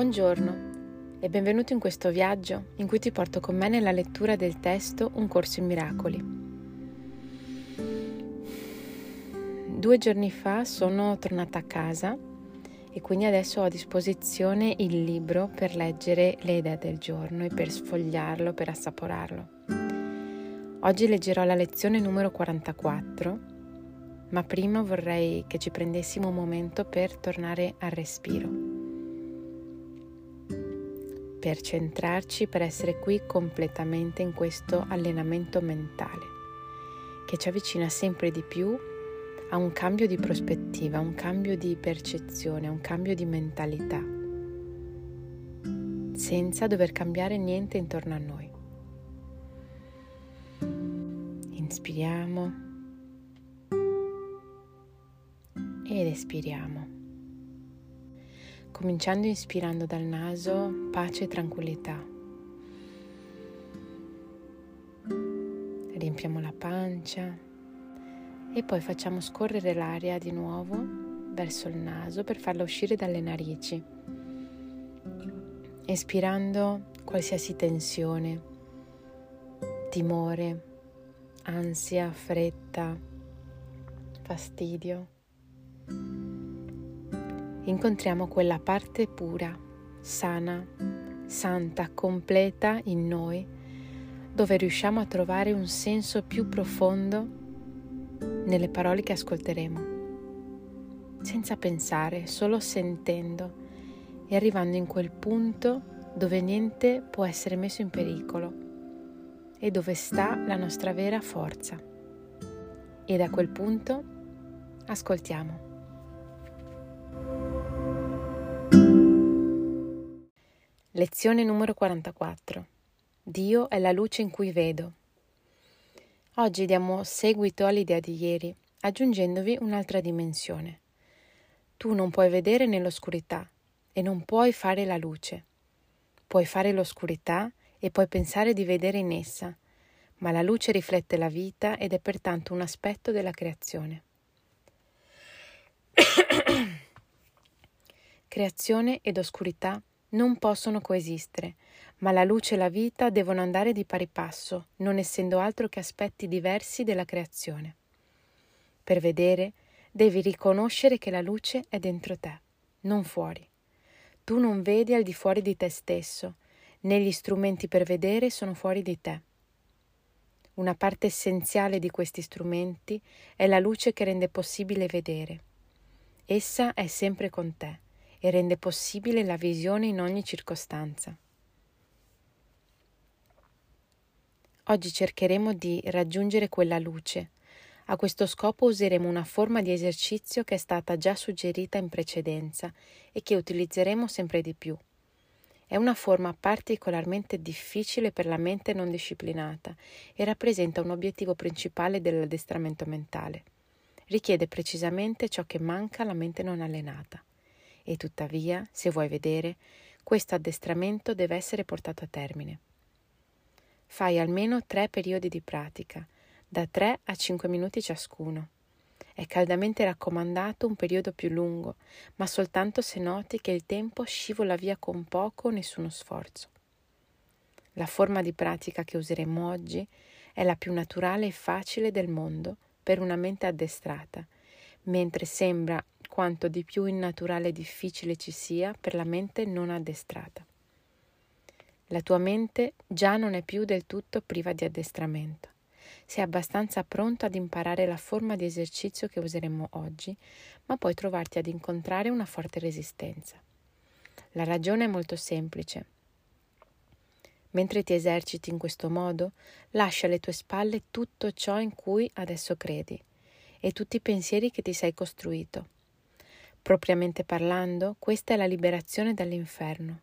Buongiorno e benvenuto in questo viaggio in cui ti porto con me nella lettura del testo Un corso in miracoli. Due giorni fa sono tornata a casa e quindi adesso ho a disposizione il libro per leggere le idee del giorno e per sfogliarlo, per assaporarlo. Oggi leggerò la lezione numero 44, ma prima vorrei che ci prendessimo un momento per tornare al respiro per centrarci, per essere qui completamente in questo allenamento mentale che ci avvicina sempre di più a un cambio di prospettiva, a un cambio di percezione, a un cambio di mentalità, senza dover cambiare niente intorno a noi. Inspiriamo ed espiriamo cominciando inspirando dal naso pace e tranquillità. Riempiamo la pancia e poi facciamo scorrere l'aria di nuovo verso il naso per farla uscire dalle narici, espirando qualsiasi tensione, timore, ansia, fretta, fastidio incontriamo quella parte pura, sana, santa, completa in noi, dove riusciamo a trovare un senso più profondo nelle parole che ascolteremo, senza pensare, solo sentendo e arrivando in quel punto dove niente può essere messo in pericolo e dove sta la nostra vera forza. E da quel punto ascoltiamo. Lezione numero 44. Dio è la luce in cui vedo. Oggi diamo seguito all'idea di ieri, aggiungendovi un'altra dimensione. Tu non puoi vedere nell'oscurità e non puoi fare la luce. Puoi fare l'oscurità e puoi pensare di vedere in essa, ma la luce riflette la vita ed è pertanto un aspetto della creazione. creazione ed oscurità non possono coesistere, ma la luce e la vita devono andare di pari passo, non essendo altro che aspetti diversi della creazione. Per vedere, devi riconoscere che la luce è dentro te, non fuori. Tu non vedi al di fuori di te stesso, né gli strumenti per vedere sono fuori di te. Una parte essenziale di questi strumenti è la luce che rende possibile vedere. Essa è sempre con te e rende possibile la visione in ogni circostanza. Oggi cercheremo di raggiungere quella luce. A questo scopo useremo una forma di esercizio che è stata già suggerita in precedenza e che utilizzeremo sempre di più. È una forma particolarmente difficile per la mente non disciplinata e rappresenta un obiettivo principale dell'addestramento mentale. Richiede precisamente ciò che manca alla mente non allenata. E tuttavia, se vuoi vedere, questo addestramento deve essere portato a termine. Fai almeno tre periodi di pratica, da 3 a 5 minuti ciascuno. È caldamente raccomandato un periodo più lungo, ma soltanto se noti che il tempo scivola via con poco o nessuno sforzo. La forma di pratica che useremo oggi è la più naturale e facile del mondo per una mente addestrata, mentre sembra quanto di più innaturale e difficile ci sia per la mente non addestrata. La tua mente già non è più del tutto priva di addestramento. Sei abbastanza pronto ad imparare la forma di esercizio che useremo oggi, ma puoi trovarti ad incontrare una forte resistenza. La ragione è molto semplice. Mentre ti eserciti in questo modo, lascia alle tue spalle tutto ciò in cui adesso credi e tutti i pensieri che ti sei costruito Propriamente parlando, questa è la liberazione dall'inferno.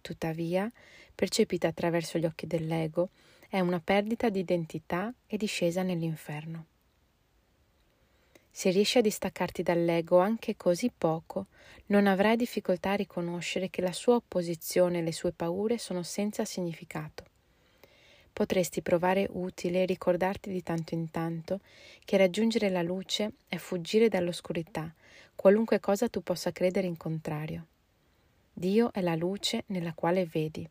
Tuttavia, percepita attraverso gli occhi dell'ego, è una perdita di identità e discesa nell'inferno. Se riesci a distaccarti dall'ego anche così poco, non avrai difficoltà a riconoscere che la sua opposizione e le sue paure sono senza significato. Potresti provare utile ricordarti di tanto in tanto che raggiungere la luce è fuggire dall'oscurità, qualunque cosa tu possa credere in contrario. Dio è la luce nella quale vedi.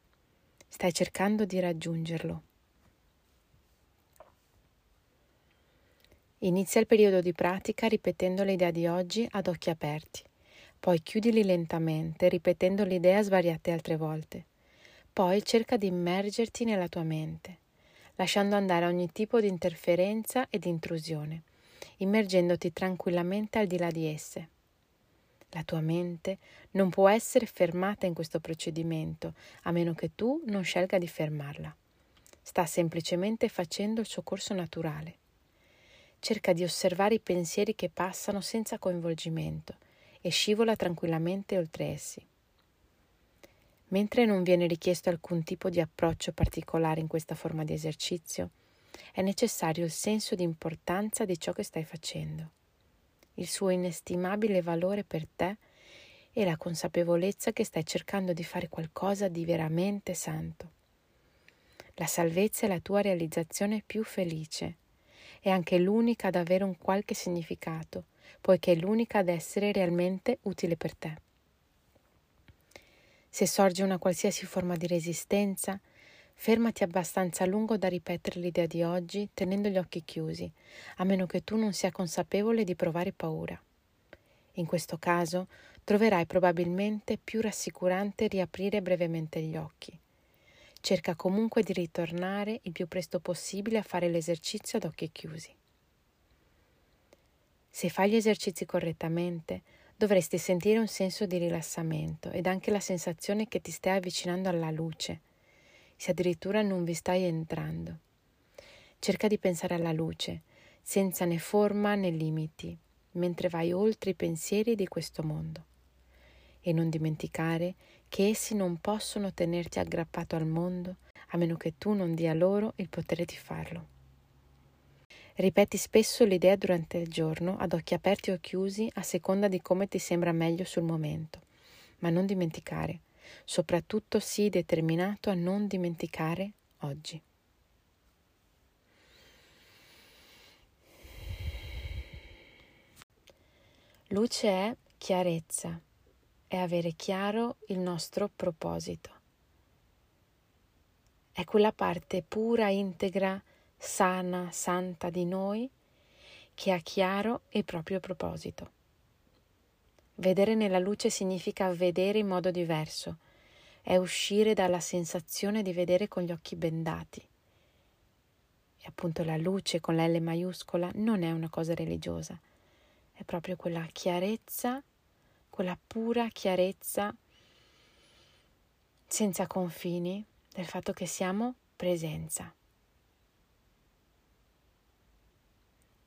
Stai cercando di raggiungerlo. Inizia il periodo di pratica ripetendo l'idea di oggi ad occhi aperti. Poi chiudili lentamente, ripetendo l'idea svariate altre volte. Poi cerca di immergerti nella tua mente, lasciando andare ogni tipo di interferenza ed intrusione, immergendoti tranquillamente al di là di esse. La tua mente non può essere fermata in questo procedimento, a meno che tu non scelga di fermarla. Sta semplicemente facendo il suo corso naturale. Cerca di osservare i pensieri che passano senza coinvolgimento e scivola tranquillamente oltre essi. Mentre non viene richiesto alcun tipo di approccio particolare in questa forma di esercizio, è necessario il senso di importanza di ciò che stai facendo, il suo inestimabile valore per te e la consapevolezza che stai cercando di fare qualcosa di veramente santo. La salvezza è la tua realizzazione più felice, è anche l'unica ad avere un qualche significato, poiché è l'unica ad essere realmente utile per te. Se sorge una qualsiasi forma di resistenza, fermati abbastanza a lungo da ripetere l'idea di oggi tenendo gli occhi chiusi, a meno che tu non sia consapevole di provare paura. In questo caso troverai probabilmente più rassicurante riaprire brevemente gli occhi. Cerca comunque di ritornare il più presto possibile a fare l'esercizio ad occhi chiusi. Se fai gli esercizi correttamente, dovresti sentire un senso di rilassamento ed anche la sensazione che ti stai avvicinando alla luce, se addirittura non vi stai entrando. Cerca di pensare alla luce, senza né forma né limiti, mentre vai oltre i pensieri di questo mondo. E non dimenticare che essi non possono tenerti aggrappato al mondo a meno che tu non dia loro il potere di farlo. Ripeti spesso l'idea durante il giorno, ad occhi aperti o chiusi, a seconda di come ti sembra meglio sul momento. Ma non dimenticare, soprattutto sii determinato a non dimenticare oggi. Luce è chiarezza, è avere chiaro il nostro proposito. È quella parte pura, integra, sana, santa di noi che ha chiaro il proprio proposito. Vedere nella luce significa vedere in modo diverso, è uscire dalla sensazione di vedere con gli occhi bendati. E appunto la luce con la L maiuscola non è una cosa religiosa, è proprio quella chiarezza, quella pura chiarezza senza confini del fatto che siamo presenza.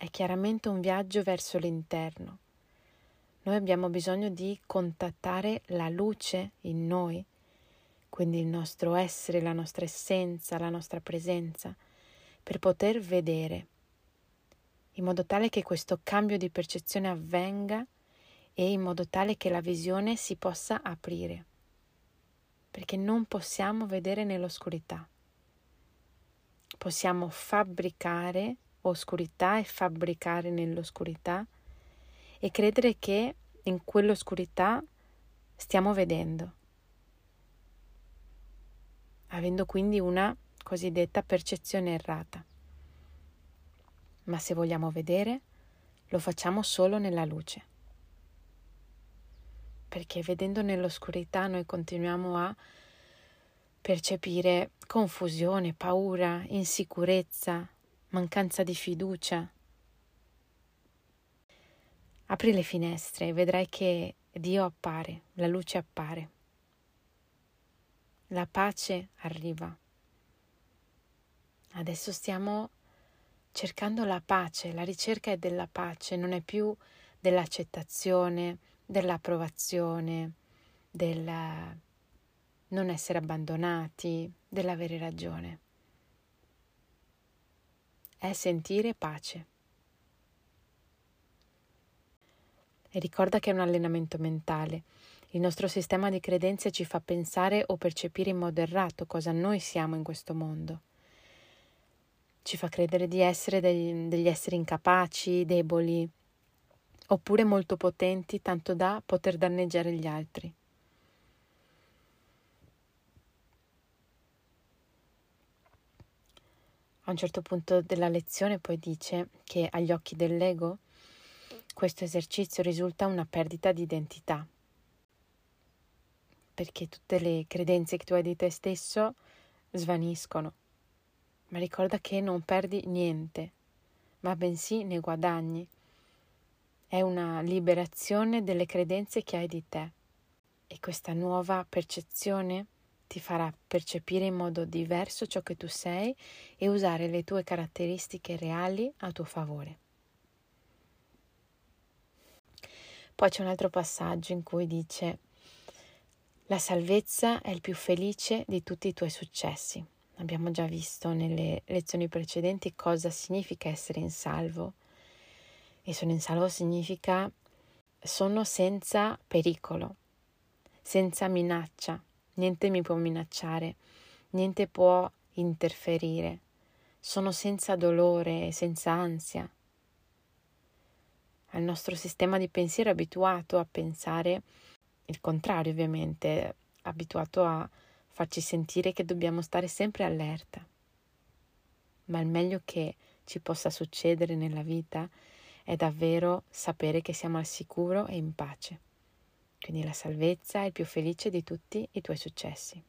È chiaramente un viaggio verso l'interno. Noi abbiamo bisogno di contattare la luce in noi, quindi il nostro essere, la nostra essenza, la nostra presenza, per poter vedere, in modo tale che questo cambio di percezione avvenga e in modo tale che la visione si possa aprire, perché non possiamo vedere nell'oscurità. Possiamo fabbricare oscurità e fabbricare nell'oscurità e credere che in quell'oscurità stiamo vedendo, avendo quindi una cosiddetta percezione errata. Ma se vogliamo vedere, lo facciamo solo nella luce. Perché vedendo nell'oscurità noi continuiamo a percepire confusione, paura, insicurezza, mancanza di fiducia. Apri le finestre e vedrai che Dio appare, la luce appare. La pace arriva. Adesso stiamo cercando la pace, la ricerca è della pace, non è più dell'accettazione, dell'approvazione, del non essere abbandonati, dell'avere ragione è sentire pace. E ricorda che è un allenamento mentale. Il nostro sistema di credenze ci fa pensare o percepire in modo errato cosa noi siamo in questo mondo. Ci fa credere di essere degli, degli esseri incapaci, deboli, oppure molto potenti, tanto da poter danneggiare gli altri. A un certo punto della lezione poi dice che agli occhi dell'ego questo esercizio risulta una perdita di identità, perché tutte le credenze che tu hai di te stesso svaniscono. Ma ricorda che non perdi niente, ma bensì ne guadagni. È una liberazione delle credenze che hai di te e questa nuova percezione ti farà percepire in modo diverso ciò che tu sei e usare le tue caratteristiche reali a tuo favore. Poi c'è un altro passaggio in cui dice la salvezza è il più felice di tutti i tuoi successi. Abbiamo già visto nelle lezioni precedenti cosa significa essere in salvo. E sono in salvo significa sono senza pericolo, senza minaccia, niente mi può minacciare, niente può interferire, sono senza dolore, senza ansia. Al nostro sistema di pensiero è abituato a pensare il contrario, ovviamente, abituato a farci sentire che dobbiamo stare sempre allerta. Ma il meglio che ci possa succedere nella vita è davvero sapere che siamo al sicuro e in pace. Quindi la salvezza è il più felice di tutti i tuoi successi.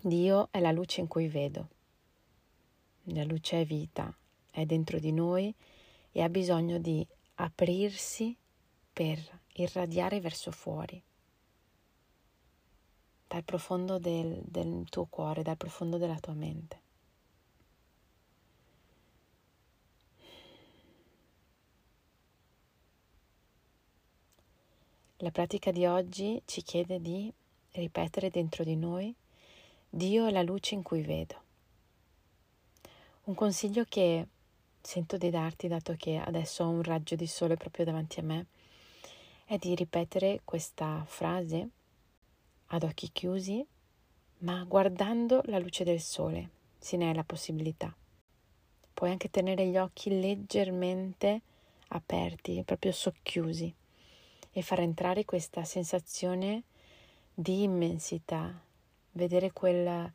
Dio è la luce in cui vedo. La luce è vita, è dentro di noi e ha bisogno di aprirsi per irradiare verso fuori, dal profondo del, del tuo cuore, dal profondo della tua mente. La pratica di oggi ci chiede di ripetere dentro di noi Dio è la luce in cui vedo. Un consiglio che sento di darti, dato che adesso ho un raggio di sole proprio davanti a me, è di ripetere questa frase ad occhi chiusi, ma guardando la luce del sole, se ne hai la possibilità. Puoi anche tenere gli occhi leggermente aperti, proprio socchiusi e far entrare questa sensazione di immensità, vedere quel,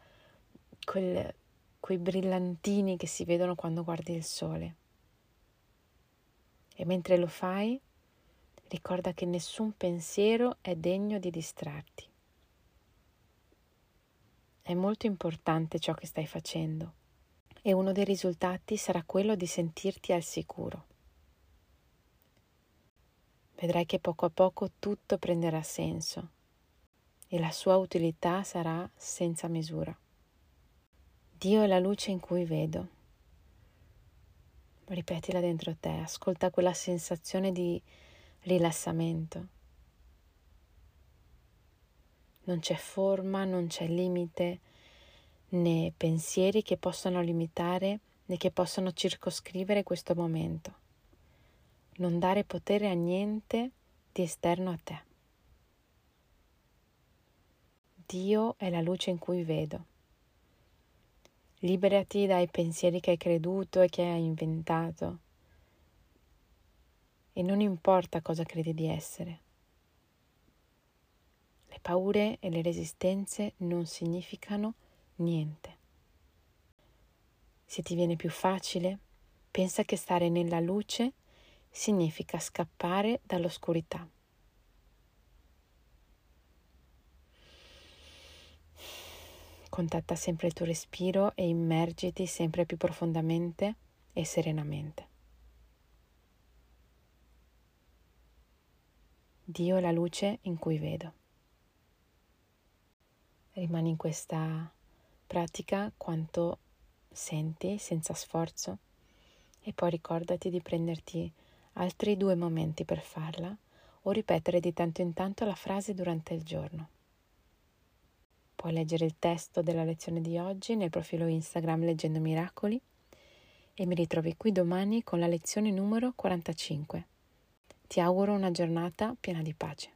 quel, quei brillantini che si vedono quando guardi il sole. E mentre lo fai, ricorda che nessun pensiero è degno di distrarti. È molto importante ciò che stai facendo e uno dei risultati sarà quello di sentirti al sicuro vedrai che poco a poco tutto prenderà senso e la sua utilità sarà senza misura. Dio è la luce in cui vedo. Ripetila dentro te, ascolta quella sensazione di rilassamento. Non c'è forma, non c'è limite, né pensieri che possano limitare né che possano circoscrivere questo momento non dare potere a niente di esterno a te. Dio è la luce in cui vedo. Liberati dai pensieri che hai creduto e che hai inventato. E non importa cosa credi di essere. Le paure e le resistenze non significano niente. Se ti viene più facile, pensa che stare nella luce significa scappare dall'oscurità. Contatta sempre il tuo respiro e immergiti sempre più profondamente e serenamente. Dio è la luce in cui vedo. Rimani in questa pratica quanto senti senza sforzo e poi ricordati di prenderti altri due momenti per farla o ripetere di tanto in tanto la frase durante il giorno. Puoi leggere il testo della lezione di oggi nel profilo Instagram Leggendo Miracoli e mi ritrovi qui domani con la lezione numero 45. Ti auguro una giornata piena di pace.